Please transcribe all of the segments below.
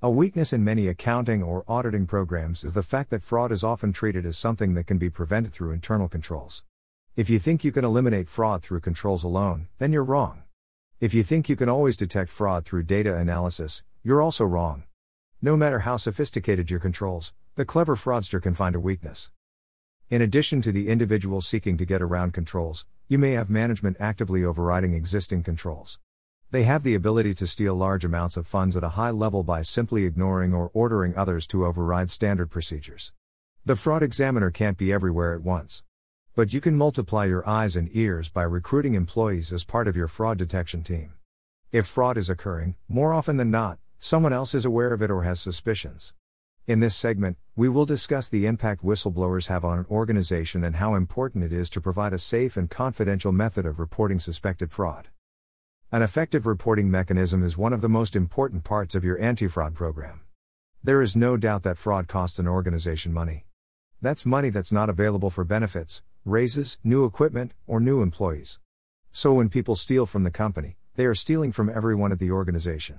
A weakness in many accounting or auditing programs is the fact that fraud is often treated as something that can be prevented through internal controls. If you think you can eliminate fraud through controls alone, then you're wrong. If you think you can always detect fraud through data analysis, you're also wrong. No matter how sophisticated your controls, the clever fraudster can find a weakness. In addition to the individual seeking to get around controls, you may have management actively overriding existing controls. They have the ability to steal large amounts of funds at a high level by simply ignoring or ordering others to override standard procedures. The fraud examiner can't be everywhere at once. But you can multiply your eyes and ears by recruiting employees as part of your fraud detection team. If fraud is occurring, more often than not, someone else is aware of it or has suspicions. In this segment, we will discuss the impact whistleblowers have on an organization and how important it is to provide a safe and confidential method of reporting suspected fraud. An effective reporting mechanism is one of the most important parts of your anti fraud program. There is no doubt that fraud costs an organization money. That's money that's not available for benefits, raises, new equipment, or new employees. So when people steal from the company, they are stealing from everyone at the organization.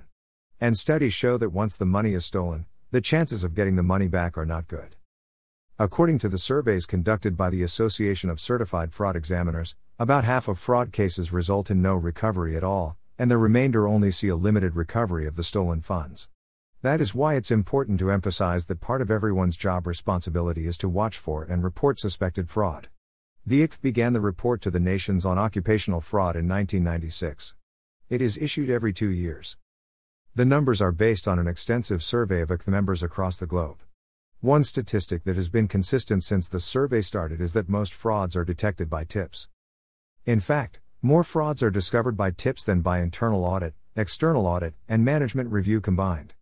And studies show that once the money is stolen, the chances of getting the money back are not good. According to the surveys conducted by the Association of Certified Fraud Examiners, about half of fraud cases result in no recovery at all, and the remainder only see a limited recovery of the stolen funds. That is why it's important to emphasize that part of everyone's job responsibility is to watch for and report suspected fraud. The ACFE began the report to the nations on occupational fraud in 1996. It is issued every two years. The numbers are based on an extensive survey of ACFE members across the globe. One statistic that has been consistent since the survey started is that most frauds are detected by tips. In fact, more frauds are discovered by tips than by internal audit, external audit, and management review combined.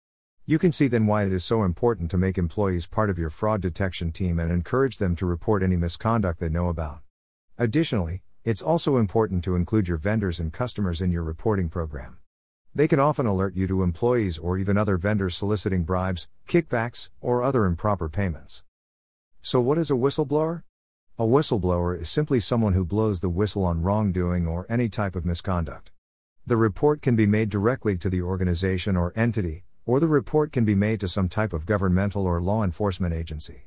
You can see then why it is so important to make employees part of your fraud detection team and encourage them to report any misconduct they know about. Additionally, it's also important to include your vendors and customers in your reporting program. They can often alert you to employees or even other vendors soliciting bribes, kickbacks, or other improper payments. So, what is a whistleblower? A whistleblower is simply someone who blows the whistle on wrongdoing or any type of misconduct. The report can be made directly to the organization or entity, or the report can be made to some type of governmental or law enforcement agency.